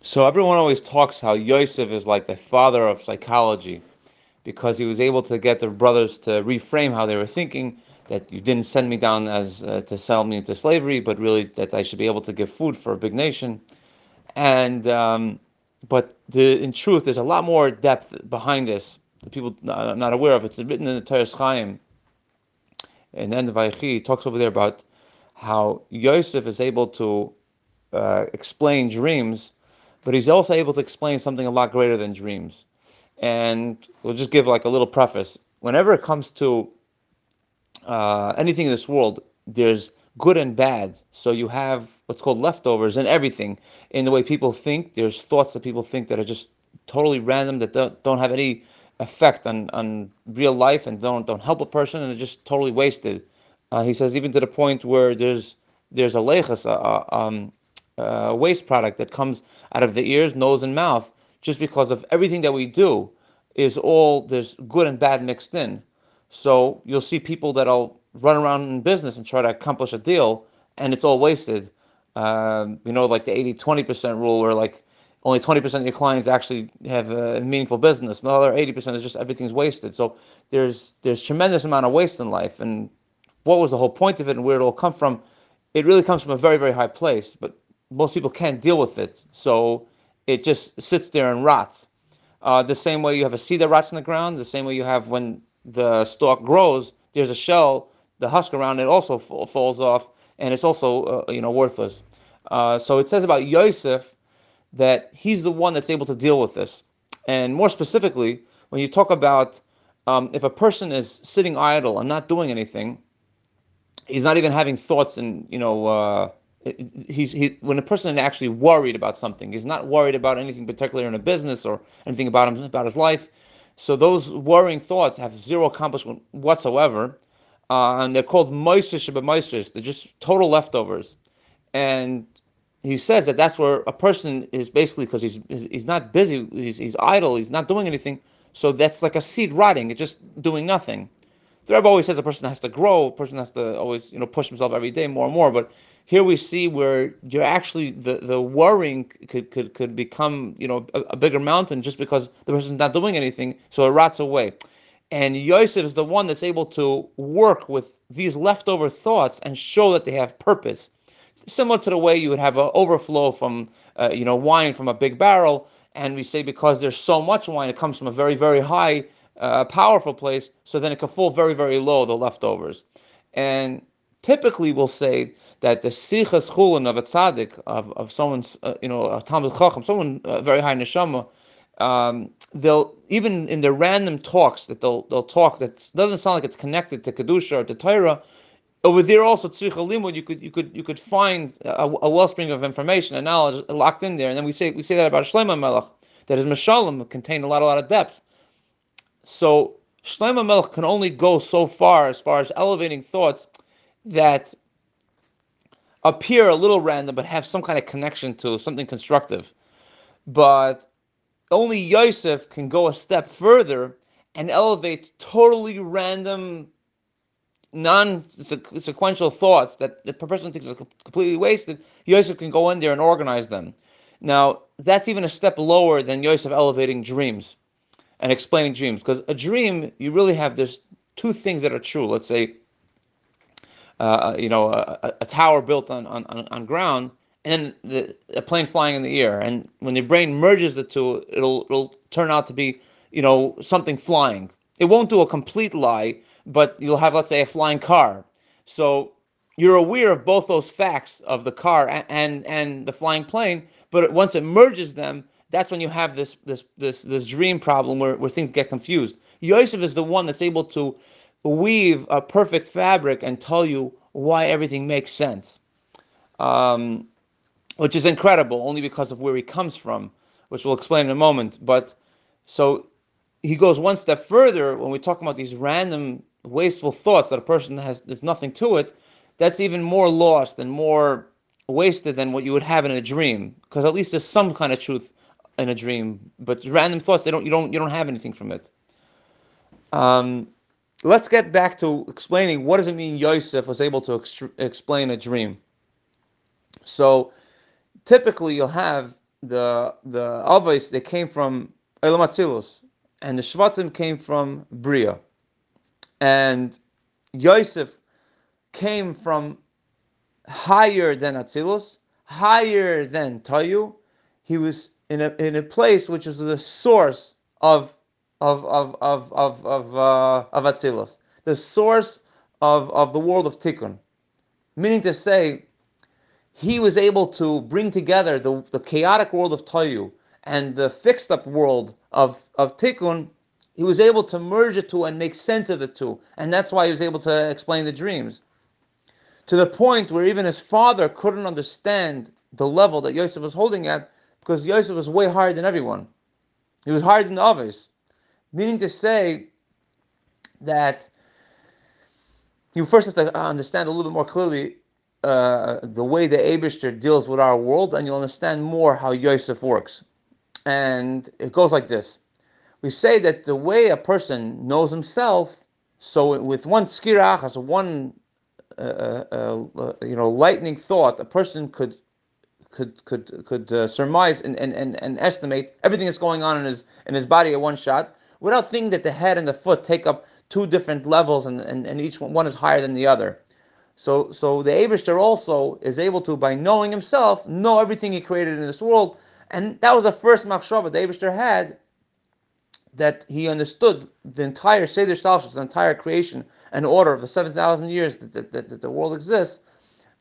So everyone always talks how Yosef is like the father of psychology because he was able to get the brothers to reframe how they were thinking that you didn't send me down as uh, to sell me into slavery, but really that I should be able to give food for a big nation. And um, but the, in truth, there's a lot more depth behind this that people are not aware of. It's written in the Toras Chaim, and then the Vayechi talks over there about how Yosef is able to uh, explain dreams, but he's also able to explain something a lot greater than dreams. And we'll just give like a little preface. Whenever it comes to uh, anything in this world, there's good and bad. So you have what's called leftovers and everything in the way people think. There's thoughts that people think that are just totally random that don't, don't have any effect on, on real life and don't don't help a person and are just totally wasted. Uh, he says even to the point where there's there's a lechas, a, a, um, a waste product that comes out of the ears, nose, and mouth just because of everything that we do is all there's good and bad mixed in. So you'll see people that'll run around in business and try to accomplish a deal, and it's all wasted. Um, you know, like the 80 20% rule, where like only 20% of your clients actually have a meaningful business. and The other 80% is just everything's wasted. So there's there's tremendous amount of waste in life. And what was the whole point of it and where it all come from? It really comes from a very, very high place, but most people can't deal with it. So it just sits there and rots. Uh, the same way you have a seed that rots in the ground, the same way you have when the stalk grows, there's a shell, the husk around it also falls off, and it's also uh, you know worthless. Uh, so it says about Yosef that he's the one that's able to deal with this. And more specifically, when you talk about um, if a person is sitting idle and not doing anything, he's not even having thoughts and you know uh, he's he, when a person is actually worried about something, he's not worried about anything particular in a business or anything about him about his life. So those worrying thoughts have zero accomplishment whatsoever, uh, and they're called moistus moistus. They're just total leftovers, and he says that that's where a person is basically because he's he's not busy, he's, he's idle, he's not doing anything. So that's like a seed rotting, it's just doing nothing. The Rebbe always says a person has to grow, a person has to always you know push himself every day more and more. But here we see where you're actually the, the worrying could, could could become you know a, a bigger mountain just because the person's not doing anything, so it rots away. And Yosef is the one that's able to work with these leftover thoughts and show that they have purpose similar to the way you would have an overflow from uh, you know wine from a big barrel, and we say because there's so much wine, it comes from a very very high, uh, powerful place, so then it can fall very very low, the leftovers, and typically we'll say that the sichas chulin of a tzaddik of of someone's uh, you know a Talmud chacham, someone uh, very high neshama. Um, they'll even in their random talks that they'll they'll talk that doesn't sound like it's connected to kedusha or to Torah, over there also tzricha limud you could you could you could find a, a, wellspring of information and knowledge locked in there and then we say we say that about Shlomo Melech that his mashalim contained a lot a lot of depth so Shlomo Melech can only go so far as far as elevating thoughts that appear a little random but have some kind of connection to something constructive but only Yosef can go a step further and elevate totally random non-sequential thoughts that the person thinks are completely wasted, Yosef can go in there and organize them. Now, that's even a step lower than Yosef elevating dreams and explaining dreams, because a dream, you really have there's two things that are true. Let's say, uh, you know, a, a, tower built on, on, on ground, and then the, a plane flying in the air. And when your brain merges the two, it'll it'll turn out to be, you know, something flying. It won't do a complete lie, but you'll have, let's say, a flying car. So you're aware of both those facts of the car and, and, and the flying plane, but once it merges them, that's when you have this this this this dream problem where, where things get confused. Yosef is the one that's able to weave a perfect fabric and tell you why everything makes sense, um, which is incredible only because of where he comes from, which we'll explain in a moment. But so he goes one step further when we talk about these random wasteful thoughts that a person has there's nothing to it that's even more lost and more wasted than what you would have in a dream. Because at least there's some kind of truth in a dream but random thoughts they don't you don't you don't have anything from it. Um, let's get back to explaining what does it mean Yosef was able to ex- explain a dream so typically you'll have the the Avos they came from Olam Atzilus, and the Shvatim came from Bria, and Yosef came from higher than Atzilus, higher than Tohu. He was in a in a place which was the source of of of of of of, uh, of Atzilus, the source of of the world of Tikkun, meaning to say he was able to bring together the, the chaotic world of Tohu and the fixed up world of, of Tikkun, he was able to merge the two and make sense of the two. And that's why he was able to explain the dreams. To the point where even his father couldn't understand the level that Yosef was holding at because Yosef was way higher than everyone. He was higher than the others. Meaning to say that you first have to understand a little bit more clearly uh, the way the Abishter deals with our world, and you'll understand more how Yosef works. And it goes like this: We say that the way a person knows himself, so with one skirach, as one uh, uh, uh, you know lightning thought, a person could could could could uh, surmise and, and, and, and estimate everything that's going on in his in his body at one shot, without thinking that the head and the foot take up two different levels, and, and, and each one, one is higher than the other. So, so the Abishter also is able to, by knowing himself, know everything he created in this world. And that was the first machshava the Abishter had, that he understood the entire Seder Hishtalshelus, the entire creation and order of the 7,000 years that, that, that, that, the world exists.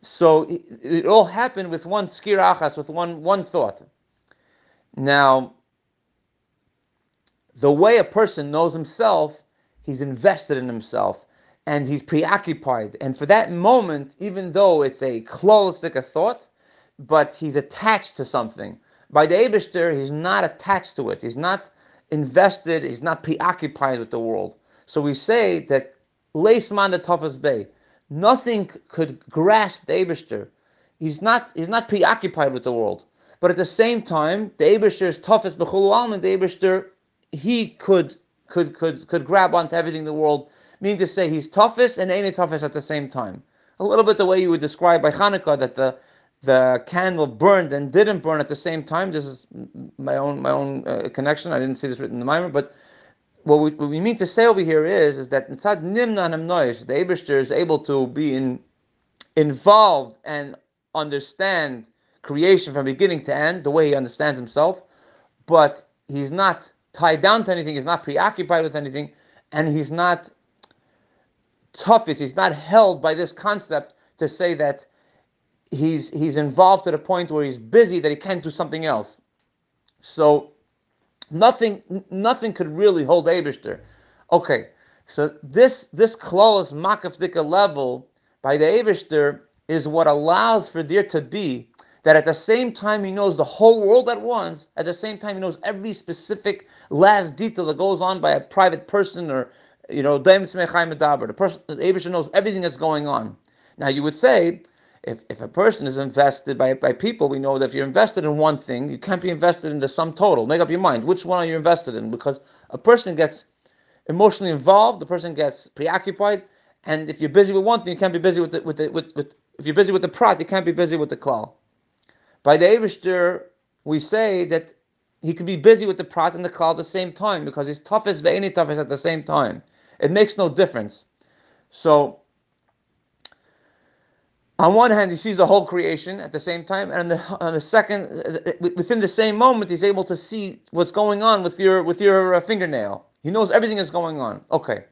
So it, it, all happened with one skir achas, with one, one thought. Now, the way a person knows himself, he's invested in himself and he's preoccupied. And for that moment, even though it's a clolistic a thought, but he's attached to something. By the Abishter, he's not attached to it. He's not invested, he's not preoccupied with the world. So we say that Leisman the toughest bay. Nothing could grasp the Abishter. He's not he's not preoccupied with the world. But at the same time, the Abishter is toughest alman, the Abishter, he could could could could grab onto everything in the world meaning to say he's toughest and ain't toughest at the same time. A little bit the way you would describe by Hanukkah that the the candle burned and didn't burn at the same time. This is my own my own uh, connection. I didn't see this written in the Mimer, but what we, what we mean to say over here is is that Mitzad Nimna Nois, the Abishter is able to be in, involved and understand creation from beginning to end, the way he understands himself, but he's not tied down to anything, he's not preoccupied with anything, and he's not toughest. He's not held by this concept to say that he's he's involved to the point where he's busy that he can't do something else. So nothing nothing could really hold Abishter. Okay, so this this close makafdika level by the Abishter is what allows for there to be that at the same time he knows the whole world at once, at the same time he knows every specific last detail that goes on by a private person or you know, the person, the knows everything that's going on. Now, you would say, if, if a person is invested by, by people, we know that if you're invested in one thing, you can't be invested in the sum total. Make up your mind. Which one are you invested in? Because a person gets emotionally involved, the person gets preoccupied, and if you're busy with one thing, you can't be busy with the, with the, with, with if you're busy with the prat, you can't be busy with the klal. By the Abishter, we say that he could be busy with the prat and the klal at the same time because he's toughest, any toughest at the same time. It makes no difference. So, on one hand, he sees the whole creation at the same time, and on the, on the second, within the same moment, he's able to see what's going on with your with your uh, fingernail. He knows everything that's going on. Okay,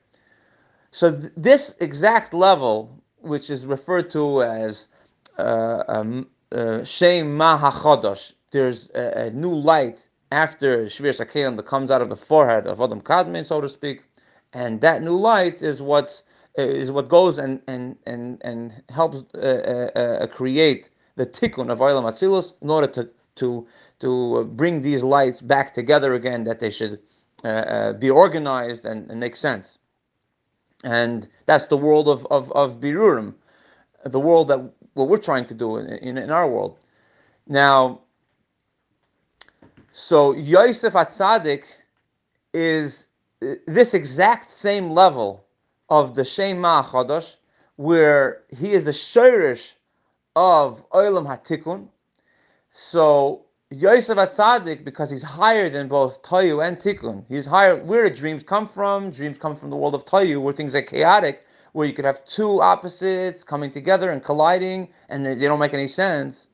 so th- this exact level, which is referred to as uh, um, uh, Shem Mahachodosh, there's a, a, new light after Shviras Hakeilim that comes out of the forehead of Adam Kadmon, so to speak and that new light is what's is what goes and and and and helps uh, uh, uh create the tikkun of Olam Atzilus in order to to to bring these lights back together again, that they should uh, be organized and, and, make sense. And that's the world of of, of birurim, the world that what we're trying to do in, in, in our world. Now, so Yosef Hatzadik is uh, this exact same level of the Shema Chodosh, where he is the Shoresh of Olam Hatikun. So Yosef Hatzadik, because he's higher than both Tohu and Tikkun. He's higher. Where do dreams come from? Dreams come from the world of Tohu, where things are chaotic, where you could have two opposites coming together and colliding, and they, don't make any sense.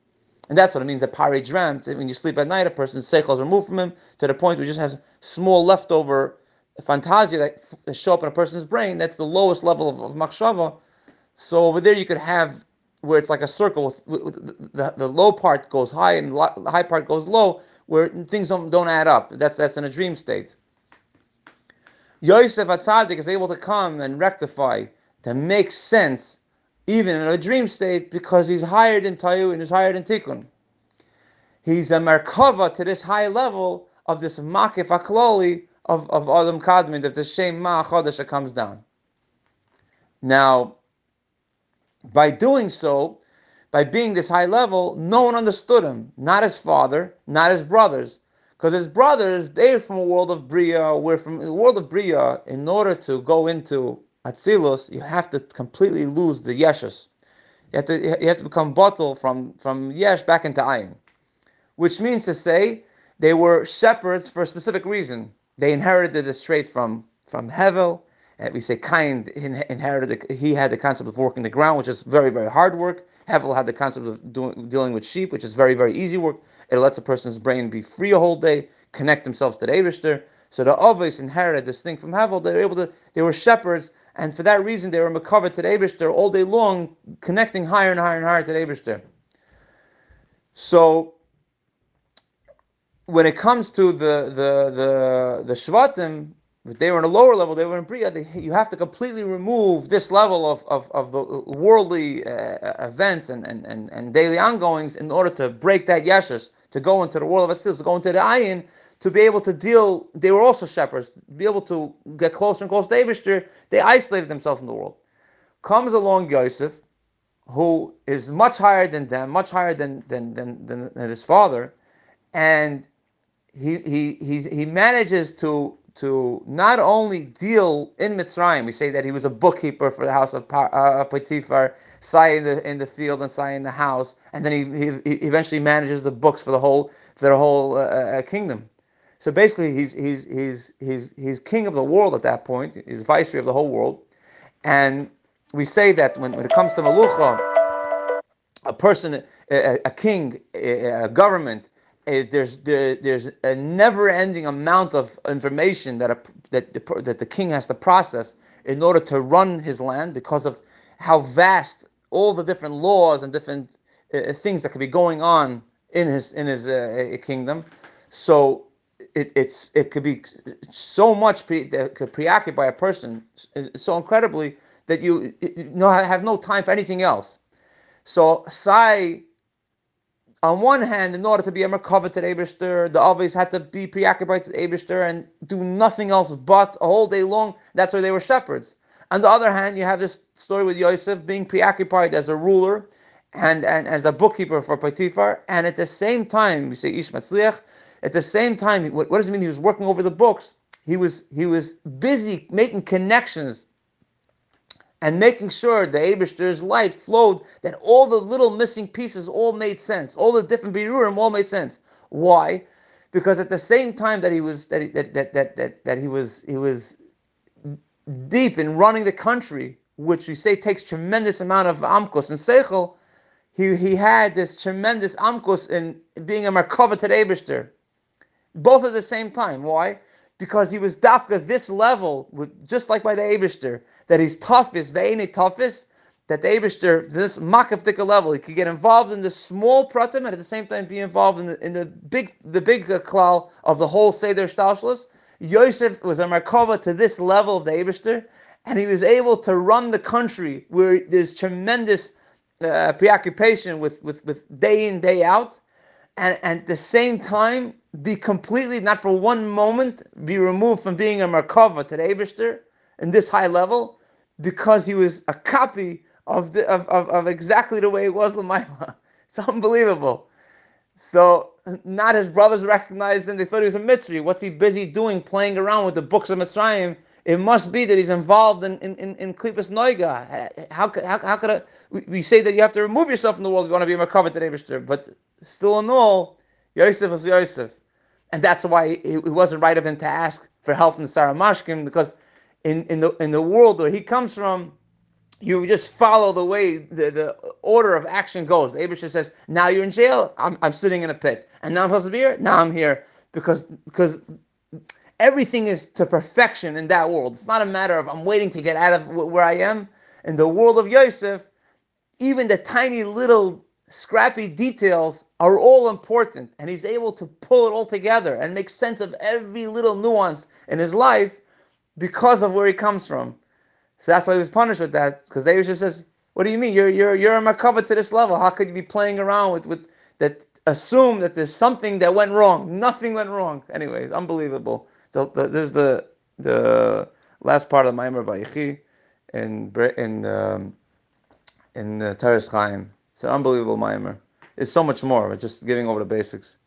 And that's what it means that Paroh dreamt. When you sleep at night, a person's seichel is removed from him to the point where he just has small leftover fantasia that show up in a person's brain. That's the lowest level of, of machshava. So over there, you could have where it's like a circle. With, with the, the low part goes high and the high part goes low, where things don't, don't add up. That's that's in a dream state. Yosef Hatzadik is able to come and rectify, to make sense, even in a dream state, because he's higher than Tohu and he's higher than Tikkun. He's a Merkava to this high level of this Makif Akloli of, of Adam Kadmon, of the Shem Ma'achodesh that comes down. Now, by doing so, by being this high level, no one understood him. Not his father, not his brothers. Because his brothers, they're from a world of Bria. We're from the world of Bria. In order to go into Atzilus, you have to completely lose the Yeshus. You have to, you have to become batel from, from Yesh back into Ayin. Which means to say, they were shepherds for a specific reason. They inherited this trait from, from Hevel, we say Kayin inherited, the, he had the concept of working the ground, which is very, very hard work. Hevel had the concept of doing, dealing with sheep, which is very, very easy work. It lets a person's brain be free a whole day, connect themselves to the Avishter. So the Avos inherited this thing from Hevel. They were able to, they were shepherds, and for that reason, they were makover to the Avishter all day long, connecting higher and higher and higher to the Avishter. So when it comes to the the the the Shvatim, if they were in a lower level, they were in Bria, they, you have to completely remove this level of, of, of the worldly uh, events and, and, and, and daily ongoings in order to break that yeshus, to go into the world of Atzilus, to go into the ayin, to be able to deal, they were also shepherds, be able to get closer and closer to Abishter, they isolated themselves from the world. Comes along Yosef, who is much higher than them, much higher than, than, than, than, his father, and he, he, he manages to to not only deal in Mitzrayim, we say that he was a bookkeeper for the house of uh, Potiphar, in the in the field and Sai in the house, and then he, he, he eventually manages the books for the whole for the whole uh, uh, kingdom. So basically, he's he's he's he's he's king of the world at that point. He's viceroy of the whole world, and we say that when, when it comes to Malucha, a person, a, a king, a, a government there's there, there's a never-ending amount of information that a, that the, that the king has to process in order to run his land because of how vast all the different laws and different uh things that could be going on in his in his uh, kingdom. So it, it's it could be so much pre, that could preoccupy a person so incredibly that you, you know have no time for anything else. So Sai on one hand, in order to be a Merkava to the the Avos had to be preoccupied to the and do nothing else but a whole day long. That's why they were shepherds. On the other hand, you have this story with Yosef being preoccupied as a ruler and, and as a bookkeeper for Potiphar, and at the same time, we say Ish at the same time, what, what does it mean? He was working over the books. He was he was busy making connections and making sure the Abishter's light flowed, that all the little missing pieces all made sense. All the different birurim all made sense. Why? Because at the same time that he was that he, that, that, that, that, that he was he was deep in running the country, which you say takes tremendous amount of amkos and seichel, he, he had this tremendous amkos in being a merkava to the Abishter. Both at the same time. Why? because he was dafka this level, with, just like by the Abishter, that he's toughest, ve'ene toughest, that the Abishter, this makaftika level, he could get involved in the small pratim and at the same time be involved in the, in the big the big klal of the whole Seder Hishtalshelus. Yosef was a Merkava to this level of the Abishter, and he was able to run the country where there's tremendous uh, preoccupation with, with, with day in, day out, and, and at the same time, be completely, not for one moment, be removed from being a Merkava to the Eberster in this high level because he was a copy of, the, of, of, of exactly the way it was Lamaila. It's unbelievable. So, not his brothers recognized him. They thought he was a Mitzri. What's he busy doing, playing around with the books of Mitzrayim? It must be that he's involved in in in, in Noiga. How, how, how could I, we say that you have to remove yourself from the world if you want to be a Merkava to the But still in all, Yosef was Yosef. And that's why it wasn't right of him to ask for help from the Sar HaMashkim, because in, in, the, in the world where he comes from, you just follow the way the, the order of action goes. The Abishah says, now you're in jail, I'm, I'm sitting in a pit. And now I'm supposed to be here? Now I'm here. Because, because everything is to perfection in that world. It's not a matter of I'm waiting to get out of where I am. In the world of Yosef, even the tiny little scrappy details are all important. And he's able to pull it all together and make sense of every little nuance in his life because of where he comes from. So that's why he was punished with that. Because they just says, "What do you mean? You're you're you're a Merkava to this level. How could you be playing around with with that? Assume that there's something that went wrong. Nothing went wrong. Anyways, unbelievable. So the, this is the the last part of Maimer Vayechi in in um, in uh, Toras Chaim. It's an unbelievable Maimer. It's so much more. But just giving over the basics.